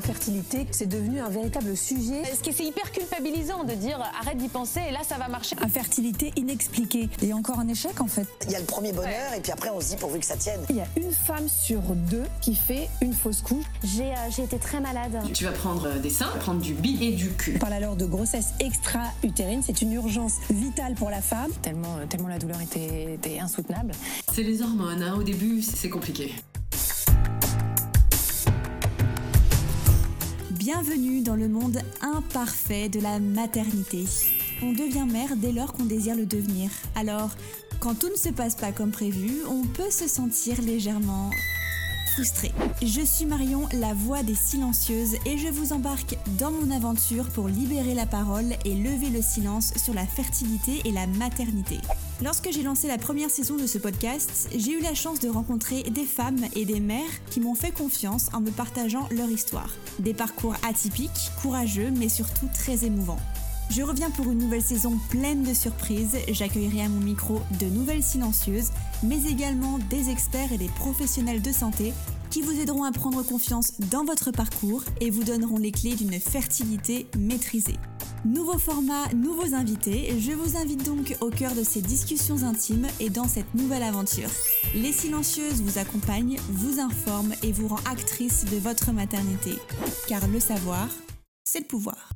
l'infertilité, c'est devenu un véritable sujet. Ce qui c'est hyper culpabilisant de dire arrête d'y penser et là ça va marcher? Infertilité inexpliquée et encore un échec en fait. Il y a le premier bonheur et puis après on se dit pourvu que ça tienne. Il y a une femme sur deux qui fait une fausse couche. J'ai euh, été très malade. Tu vas prendre des seins, prendre du bi et du cul. On parle alors de grossesse extra-utérine, c'est une urgence vitale pour la femme. Tellement, euh, tellement la douleur était, était insoutenable. C'est les hormones, hein. au début c'est compliqué. Bienvenue dans le monde imparfait de la maternité. On devient mère dès lors qu'on désire le devenir. Alors, quand tout ne se passe pas comme prévu, on peut se sentir légèrement frustré. Je suis Marion, la voix des silencieuses, et je vous embarque dans mon aventure pour libérer la parole et lever le silence sur la fertilité et la maternité. Lorsque j'ai lancé la première saison de ce podcast, j'ai eu la chance de rencontrer des femmes et des mères qui m'ont fait confiance en me partageant leur histoire. Des parcours atypiques, courageux, mais surtout très émouvants. Je reviens pour une nouvelle saison pleine de surprises. J'accueillerai à mon micro de nouvelles silencieuses, mais également des experts et des professionnels de santé qui vous aideront à prendre confiance dans votre parcours et vous donneront les clés d'une fertilité maîtrisée. Nouveau format, nouveaux invités, je vous invite donc au cœur de ces discussions intimes et dans cette nouvelle aventure. Les silencieuses vous accompagnent, vous informent et vous rend actrice de votre maternité. Car le savoir, c'est le pouvoir.